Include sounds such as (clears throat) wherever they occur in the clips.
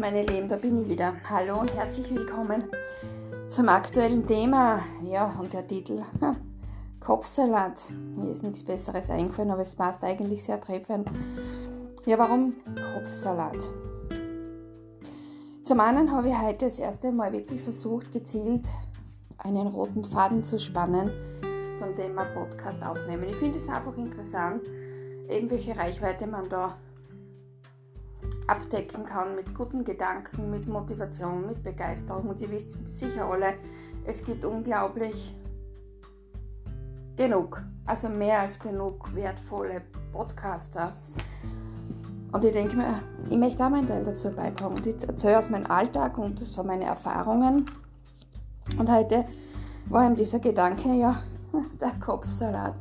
Meine Lieben, da bin ich wieder. Hallo und herzlich willkommen zum aktuellen Thema. Ja, und der Titel Kopfsalat. Mir ist nichts Besseres eingefallen, aber es passt eigentlich sehr treffend. Ja, warum Kopfsalat? Zum einen habe ich heute das erste Mal wirklich versucht, gezielt einen roten Faden zu spannen zum Thema Podcast aufnehmen. Ich finde es einfach interessant, eben welche Reichweite man da abdecken kann mit guten Gedanken, mit Motivation, mit Begeisterung. Und ihr wisst sicher alle, es gibt unglaublich genug, also mehr als genug wertvolle Podcaster. Und ich denke mir, ich möchte auch meinen Teil dazu beitragen. Und ich erzähle aus meinem Alltag und so meine Erfahrungen. Und heute war ihm dieser Gedanke, ja, (laughs) der Kopfsalat.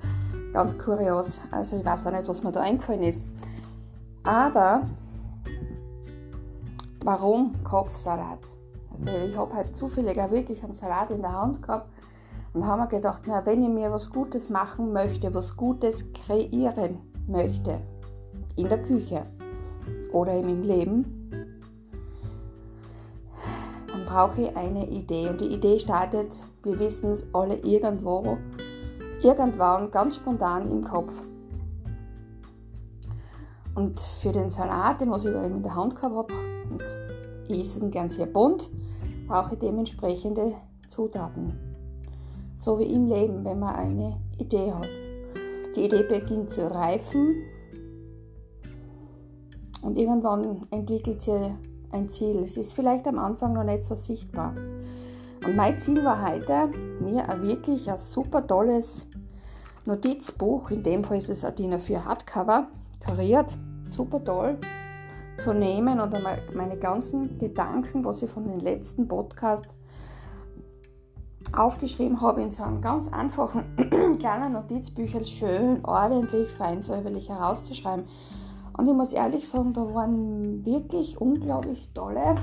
Ganz kurios. Also ich weiß auch nicht, was mir da eingefallen ist. Aber Warum Kopfsalat? Also ich habe halt zufällig auch wirklich einen Salat in der Hand gehabt und habe mir gedacht, na, wenn ich mir was Gutes machen möchte, was Gutes kreieren möchte, in der Küche oder im Leben, dann brauche ich eine Idee. Und die Idee startet, wir wissen es alle irgendwo, irgendwann ganz spontan im Kopf. Und für den Salat, den was ich da eben in der Hand gehabt habe, ihn gern sehr bunt, brauche ich dementsprechende Zutaten. So wie im Leben, wenn man eine Idee hat. Die Idee beginnt zu reifen und irgendwann entwickelt sie ein Ziel. Es ist vielleicht am Anfang noch nicht so sichtbar. Und mein Ziel war heute, mir ein wirklich ein super tolles Notizbuch, in dem Fall ist es ein DIN A4 Hardcover, kariert, super toll, zu nehmen und einmal meine ganzen Gedanken, was ich von den letzten Podcasts aufgeschrieben habe, in so einem ganz einfachen (clears throat) kleinen Notizbüchel schön, ordentlich, feinsäuberlich herauszuschreiben. Und ich muss ehrlich sagen, da waren wirklich unglaublich tolle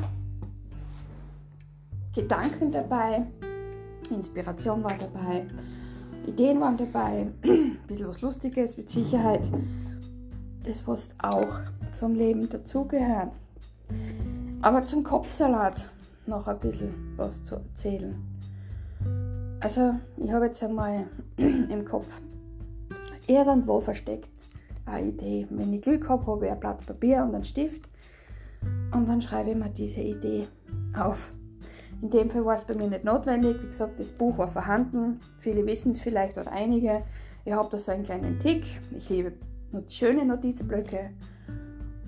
Gedanken dabei, Inspiration war dabei, Ideen waren dabei, (clears throat) ein bisschen was Lustiges mit Sicherheit das, was auch zum Leben dazugehört. Aber zum Kopfsalat noch ein bisschen was zu erzählen. Also, ich habe jetzt einmal (clears throat) im Kopf irgendwo versteckt eine Idee. Wenn ich Glück habe, habe ich ein Blatt Papier und einen Stift und dann schreibe ich mir diese Idee auf. In dem Fall war es bei mir nicht notwendig. Wie gesagt, das Buch war vorhanden. Viele wissen es vielleicht oder einige. Ich habe da so einen kleinen Tick. Ich liebe schöne Notizblöcke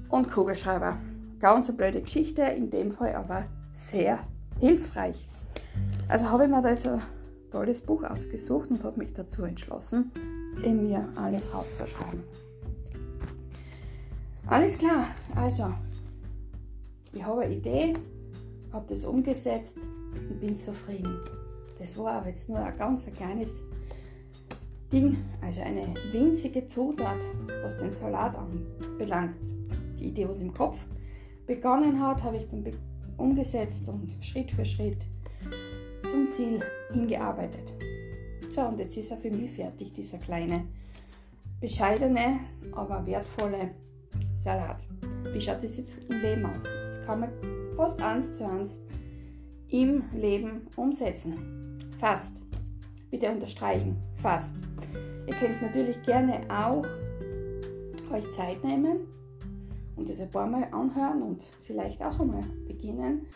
und Kugelschreiber. Ganz eine blöde Geschichte, in dem Fall aber sehr hilfreich. Also habe ich mir da jetzt ein tolles Buch ausgesucht und habe mich dazu entschlossen, in mir alles rauszuschreiben. Alles klar, also ich habe eine Idee, habe das umgesetzt und bin zufrieden. Das war aber jetzt nur ein ganz kleines Ding, also eine winzige Zutat, was den Salat anbelangt. Die Idee, was im Kopf begonnen hat, habe ich dann umgesetzt und Schritt für Schritt zum Ziel hingearbeitet. So, und jetzt ist er für mich fertig, dieser kleine, bescheidene, aber wertvolle Salat. Wie schaut das jetzt im Leben aus? Das kann man fast eins zu eins im Leben umsetzen. Fast. Bitte unterstreichen, fast. Ihr könnt es natürlich gerne auch euch Zeit nehmen und es ein paar Mal anhören und vielleicht auch einmal beginnen,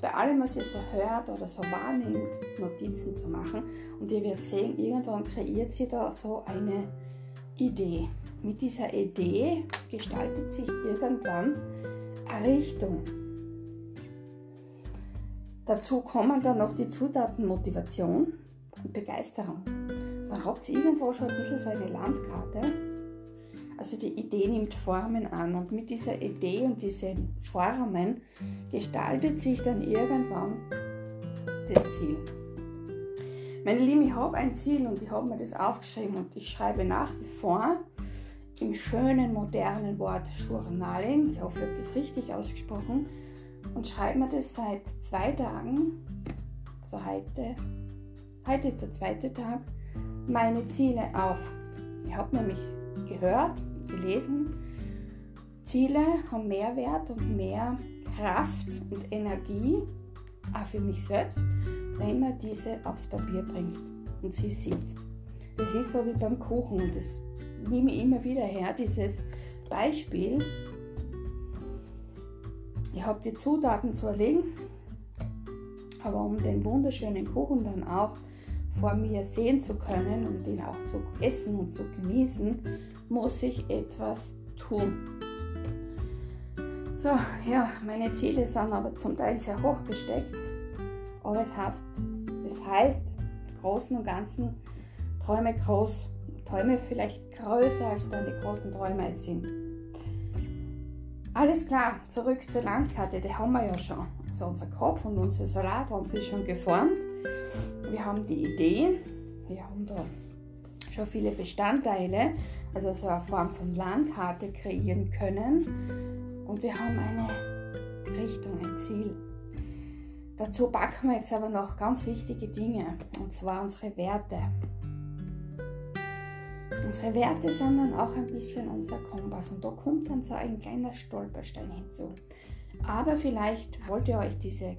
bei allem, was ihr so hört oder so wahrnehmt, Notizen zu machen. Und ihr werdet sehen, irgendwann kreiert sie da so eine Idee. Mit dieser Idee gestaltet sich irgendwann eine Richtung. Dazu kommen dann noch die Zutaten Motivation und Begeisterung dann habt ihr irgendwo schon ein bisschen so eine Landkarte. Also die Idee nimmt Formen an und mit dieser Idee und diesen Formen gestaltet sich dann irgendwann das Ziel. Meine Lieben, ich habe ein Ziel und ich habe mir das aufgeschrieben und ich schreibe nach wie vor im schönen modernen Wort Journaling, ich hoffe, ich habe das richtig ausgesprochen, und schreibe mir das seit zwei Tagen, also heute, heute ist der zweite Tag, meine Ziele auf. Ich habe nämlich gehört, gelesen, Ziele haben mehr Wert und mehr Kraft und Energie, auch für mich selbst, wenn man diese aufs Papier bringt und sie sieht. Das ist so wie beim Kuchen und das nehme ich immer wieder her, dieses Beispiel. Ich habe die Zutaten zu erlegen, aber um den wunderschönen Kuchen dann auch vor mir sehen zu können und ihn auch zu essen und zu genießen, muss ich etwas tun. So, ja, meine Ziele sind aber zum Teil sehr hoch gesteckt, aber es heißt, es heißt, im Großen und Ganzen träume groß, träume vielleicht größer als deine großen Träume sind. Alles klar, zurück zur Landkarte, die haben wir ja schon. Also unser Kopf und unser Salat haben sich schon geformt. Wir haben die Idee, wir haben da schon viele Bestandteile, also so eine Form von Landkarte kreieren können. Und wir haben eine Richtung, ein Ziel. Dazu packen wir jetzt aber noch ganz wichtige Dinge, und zwar unsere Werte. Unsere Werte sind dann auch ein bisschen unser Kompass und da kommt dann so ein kleiner Stolperstein hinzu. Aber vielleicht wollt ihr euch diese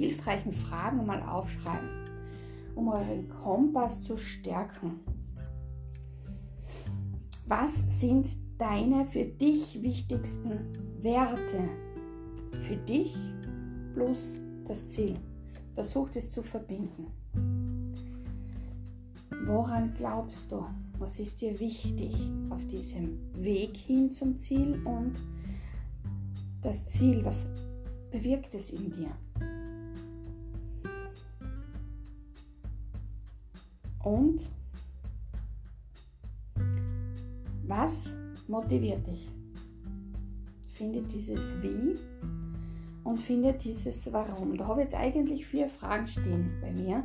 hilfreichen Fragen mal aufschreiben, um euren Kompass zu stärken. Was sind deine für dich wichtigsten Werte? Für dich plus das Ziel. Versucht es zu verbinden. Woran glaubst du? Was ist dir wichtig auf diesem Weg hin zum Ziel und das Ziel, was bewirkt es in dir? Und was motiviert dich? Finde dieses Wie und finde dieses Warum. Da habe ich jetzt eigentlich vier Fragen stehen bei mir.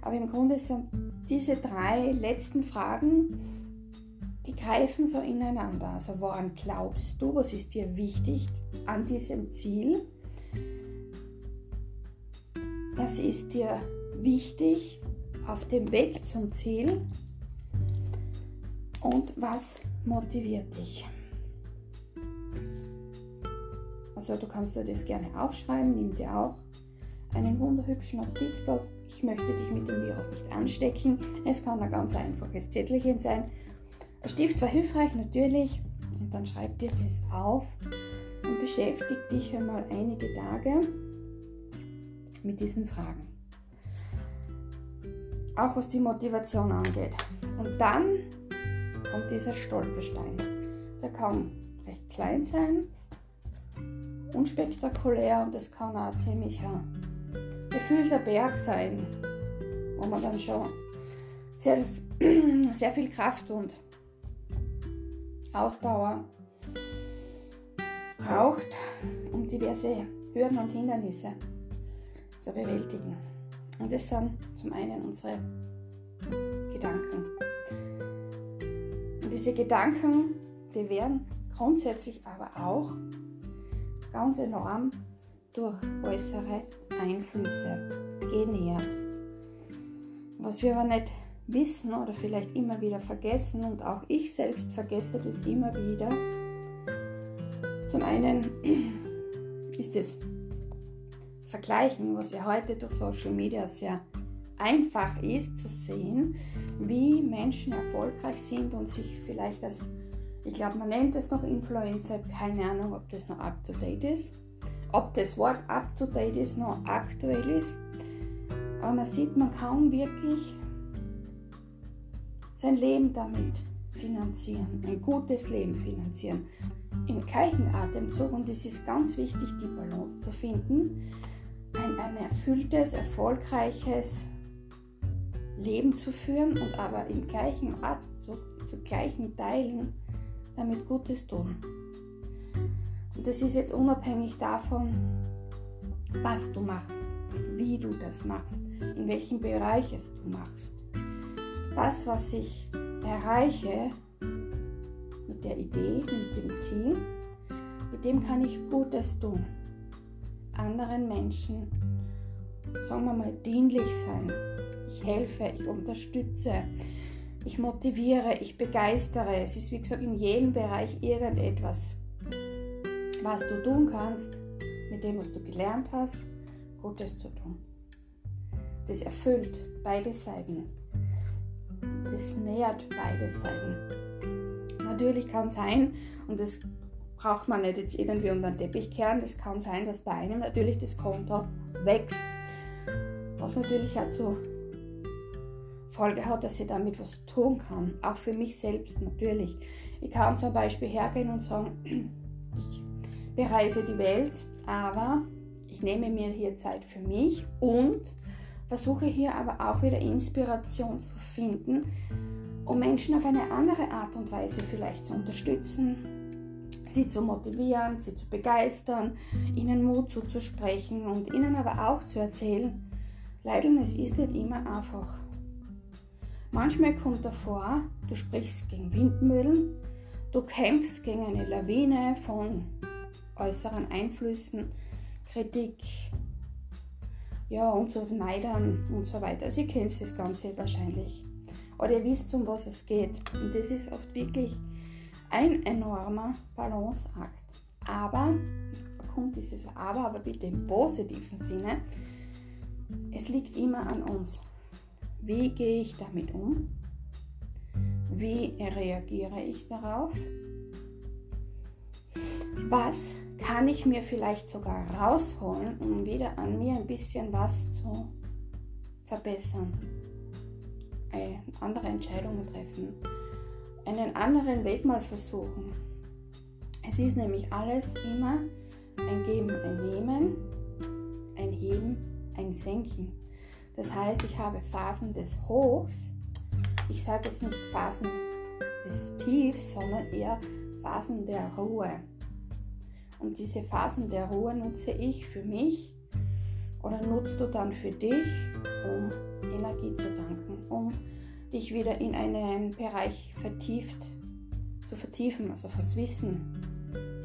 Aber im Grunde sind diese drei letzten Fragen, die greifen so ineinander. Also woran glaubst du? Was ist dir wichtig an diesem Ziel? Was ist dir wichtig auf dem Weg zum Ziel? Und was motiviert dich? Also du kannst dir das gerne aufschreiben, nimm dir auch einen wunderhübschen Notizblock ich möchte dich mit dem Virus nicht anstecken. Es kann ein ganz einfaches Zettelchen sein. Ein Stift war hilfreich, natürlich. Und dann schreib dir das auf und beschäftige dich einmal einige Tage mit diesen Fragen. Auch was die Motivation angeht. Und dann kommt dieser Stolperstein. Der kann recht klein sein, unspektakulär und es kann auch ziemlich gefühlter Berg sein, wo man dann schon sehr, (clears throat) sehr viel Kraft und Ausdauer braucht, um diverse Hürden und Hindernisse zu bewältigen. Und das sind zum einen unsere Gedanken. Und diese Gedanken, die werden grundsätzlich aber auch ganz enorm durch äußere Einflüsse genährt. Was wir aber nicht wissen oder vielleicht immer wieder vergessen und auch ich selbst vergesse das immer wieder. Zum einen ist es Vergleichen, was ja heute durch Social Media sehr einfach ist zu sehen, wie Menschen erfolgreich sind und sich vielleicht als, ich glaube, man nennt es noch Influencer, keine Ahnung, ob das noch up to date ist ob das Wort up to date ist, noch aktuell ist. Aber man sieht, man kann wirklich sein Leben damit finanzieren, ein gutes Leben finanzieren. Im gleichen Atemzug, und es ist ganz wichtig, die Balance zu finden, ein, ein erfülltes, erfolgreiches Leben zu führen und aber im gleichen Atemzug, zu gleichen Teilen damit Gutes tun. Und das ist jetzt unabhängig davon, was du machst, wie du das machst, in welchem Bereich es du machst. Das, was ich erreiche mit der Idee, mit dem Ziel, mit dem kann ich Gutes tun. Anderen Menschen, sagen wir mal, dienlich sein. Ich helfe, ich unterstütze, ich motiviere, ich begeistere. Es ist wie gesagt in jedem Bereich irgendetwas was du tun kannst, mit dem, was du gelernt hast, Gutes zu tun. Das erfüllt beide Seiten. Das nährt beide Seiten. Natürlich kann sein, und das braucht man nicht jetzt irgendwie unter den Teppich kehren, das kann sein, dass bei einem natürlich das Konto wächst. Was natürlich auch zur Folge hat, dass ich damit was tun kann. Auch für mich selbst natürlich. Ich kann zum Beispiel hergehen und sagen, (clears throat) ich bereise die Welt, aber ich nehme mir hier Zeit für mich und versuche hier aber auch wieder Inspiration zu finden, um Menschen auf eine andere Art und Weise vielleicht zu unterstützen, sie zu motivieren, sie zu begeistern, ihnen Mut zuzusprechen und ihnen aber auch zu erzählen, Leideln, es ist nicht immer einfach. Manchmal kommt davor, du sprichst gegen Windmühlen, du kämpfst gegen eine Lawine von äußeren Einflüssen, Kritik, ja, und so Neidern und so weiter. Also ihr kennt das Ganze wahrscheinlich. Oder ihr wisst, um was es geht. Und das ist oft wirklich ein enormer Balanceakt. Aber, kommt dieses Aber, aber bitte im positiven Sinne, es liegt immer an uns. Wie gehe ich damit um? Wie reagiere ich darauf? Was kann ich mir vielleicht sogar rausholen, um wieder an mir ein bisschen was zu verbessern? Eine andere Entscheidungen treffen, einen anderen Weg mal versuchen. Es ist nämlich alles immer ein Geben, ein Nehmen, ein Heben, ein Senken. Das heißt, ich habe Phasen des Hochs. Ich sage jetzt nicht Phasen des Tiefs, sondern eher Phasen der Ruhe. Und diese Phasen der Ruhe nutze ich für mich oder nutzt du dann für dich, um Energie zu tanken, um dich wieder in einen Bereich vertieft zu vertiefen, also fürs Wissen,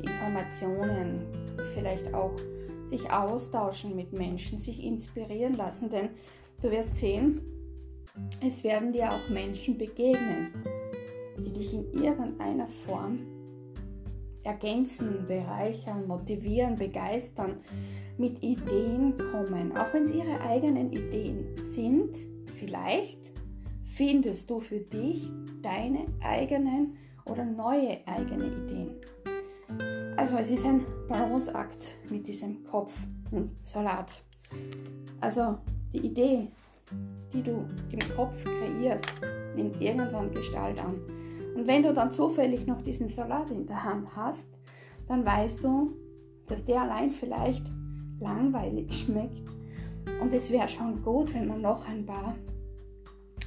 Informationen, vielleicht auch sich austauschen mit Menschen, sich inspirieren lassen, denn du wirst sehen, es werden dir auch Menschen begegnen, die dich in irgendeiner Form ergänzen, bereichern, motivieren, begeistern, mit Ideen kommen. Auch wenn es ihre eigenen Ideen sind, vielleicht findest du für dich deine eigenen oder neue eigene Ideen. Also es ist ein Balanceakt mit diesem Kopf und Salat. Also die Idee, die du im Kopf kreierst, nimmt irgendwann Gestalt an. Und wenn du dann zufällig noch diesen Salat in der Hand hast, dann weißt du, dass der allein vielleicht langweilig schmeckt. Und es wäre schon gut, wenn man noch ein paar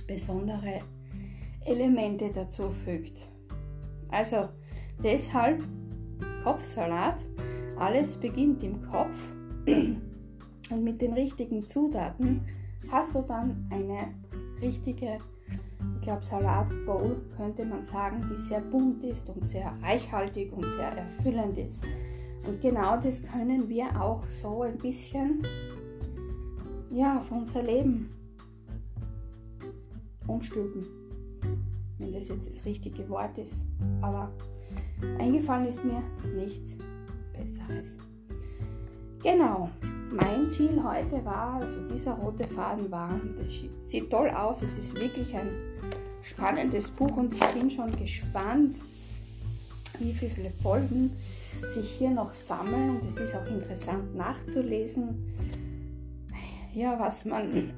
besondere Elemente dazu fügt. Also deshalb Kopfsalat. Alles beginnt im Kopf (clears throat) und mit den richtigen Zutaten hast du dann eine richtige, ich glaube, Salatbowl könnte man sagen, die sehr bunt ist und sehr reichhaltig und sehr erfüllend ist. Und genau das können wir auch so ein bisschen ja, auf unser Leben umstülpen. Wenn das jetzt das richtige Wort ist. Aber eingefallen ist mir nichts Besseres. Genau, mein Ziel heute war, also dieser rote Faden war, das sieht toll aus, es ist wirklich ein spannendes Buch und ich bin schon gespannt, wie viele Folgen sich hier noch sammeln und es ist auch interessant nachzulesen, ja, was man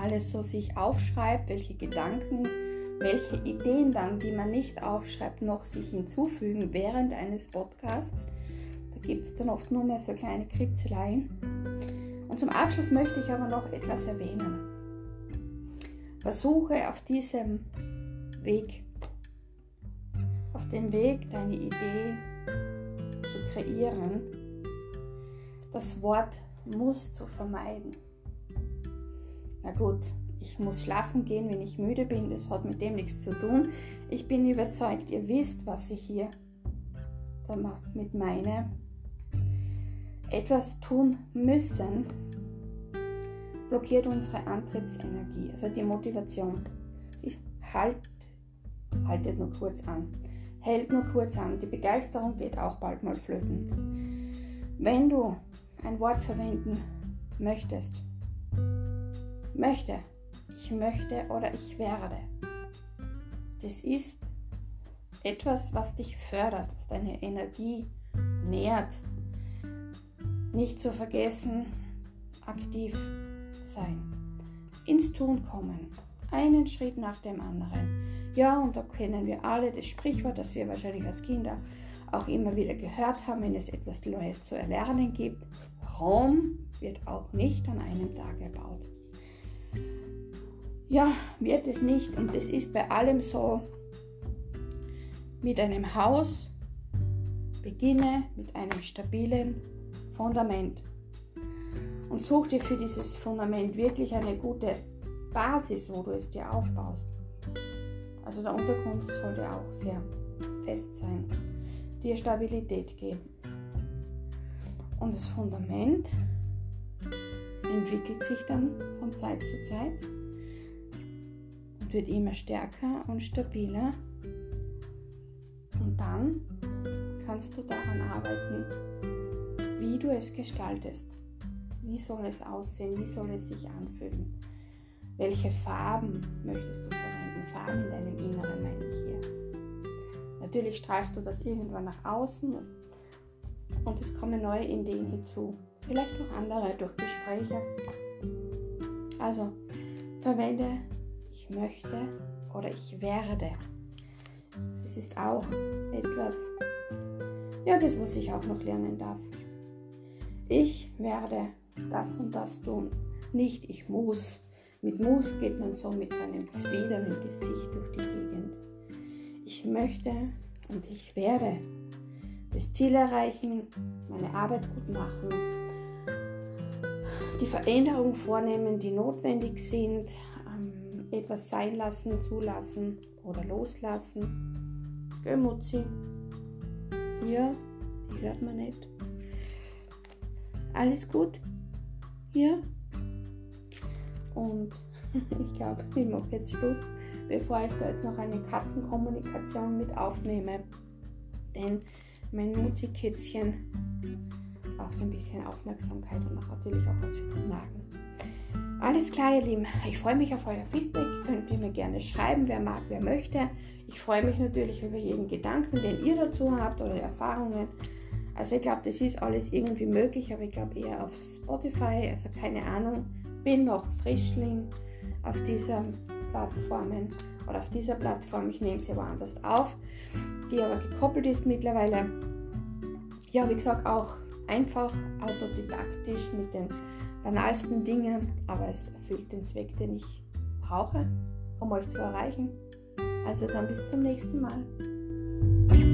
alles so sich aufschreibt, welche Gedanken, welche Ideen dann, die man nicht aufschreibt, noch sich hinzufügen während eines Podcasts gibt es dann oft nur mehr so kleine Kritzeleien. Und zum Abschluss möchte ich aber noch etwas erwähnen. Versuche auf diesem Weg, auf dem Weg, deine Idee zu kreieren, das Wort muss zu vermeiden. Na gut, ich muss schlafen gehen, wenn ich müde bin, das hat mit dem nichts zu tun. Ich bin überzeugt, ihr wisst, was ich hier mit meine etwas tun müssen, blockiert unsere Antriebsenergie, also die Motivation. Ich halt, haltet nur kurz an. Hält nur kurz an. Die Begeisterung geht auch bald mal flöten. Wenn du ein Wort verwenden möchtest, möchte, ich möchte oder ich werde, das ist etwas, was dich fördert, was deine Energie nährt. Nicht zu vergessen, aktiv sein, ins Tun kommen, einen Schritt nach dem anderen. Ja, und da kennen wir alle das Sprichwort, das wir wahrscheinlich als Kinder auch immer wieder gehört haben, wenn es etwas Neues zu erlernen gibt. Rom wird auch nicht an einem Tag erbaut. Ja, wird es nicht und es ist bei allem so. Mit einem Haus beginne mit einem stabilen Fundament und such dir für dieses Fundament wirklich eine gute Basis, wo du es dir aufbaust. Also der Untergrund sollte auch sehr fest sein, dir Stabilität geben. Und das Fundament entwickelt sich dann von Zeit zu Zeit und wird immer stärker und stabiler. Und dann kannst du daran arbeiten, wie du es gestaltest. Wie soll es aussehen? Wie soll es sich anfühlen? Welche Farben möchtest du verwenden? Farben in deinem Inneren meine ich hier. Natürlich strahlst du das irgendwann nach außen und es kommen neue Ideen hinzu. Vielleicht auch andere durch Gespräche. Also verwende ich möchte oder ich werde. Es ist auch etwas, ja, das, was ich auch noch lernen darf. Ich werde das und das tun. Nicht ich muss. Mit muss geht man so mit seinem Zwider im Gesicht durch die Gegend. Ich möchte und ich werde das Ziel erreichen, meine Arbeit gut machen, die Veränderungen vornehmen, die notwendig sind, ähm, etwas sein lassen, zulassen oder loslassen. Gemutzi. Ja, die hört man nicht. Alles gut? Ja? Und (laughs) ich glaube, ich mache jetzt Schluss, bevor ich da jetzt noch eine Katzenkommunikation mit aufnehme. Denn mein Muzikätzchen braucht ein bisschen Aufmerksamkeit und auch natürlich auch was für den Magen. Alles klar, ihr Lieben. Ich freue mich auf euer Feedback. Könnt ihr mir gerne schreiben, wer mag, wer möchte. Ich freue mich natürlich über jeden Gedanken, den ihr dazu habt oder Erfahrungen. Also ich glaube, das ist alles irgendwie möglich, aber ich glaube eher auf Spotify, also keine Ahnung. Bin noch Frischling auf diesen Plattformen oder auf dieser Plattform. Ich nehme sie woanders auf, die aber gekoppelt ist mittlerweile. Ja, wie gesagt, auch einfach autodidaktisch mit den banalsten Dingen, aber es erfüllt den Zweck, den ich brauche, um euch zu erreichen. Also dann bis zum nächsten Mal.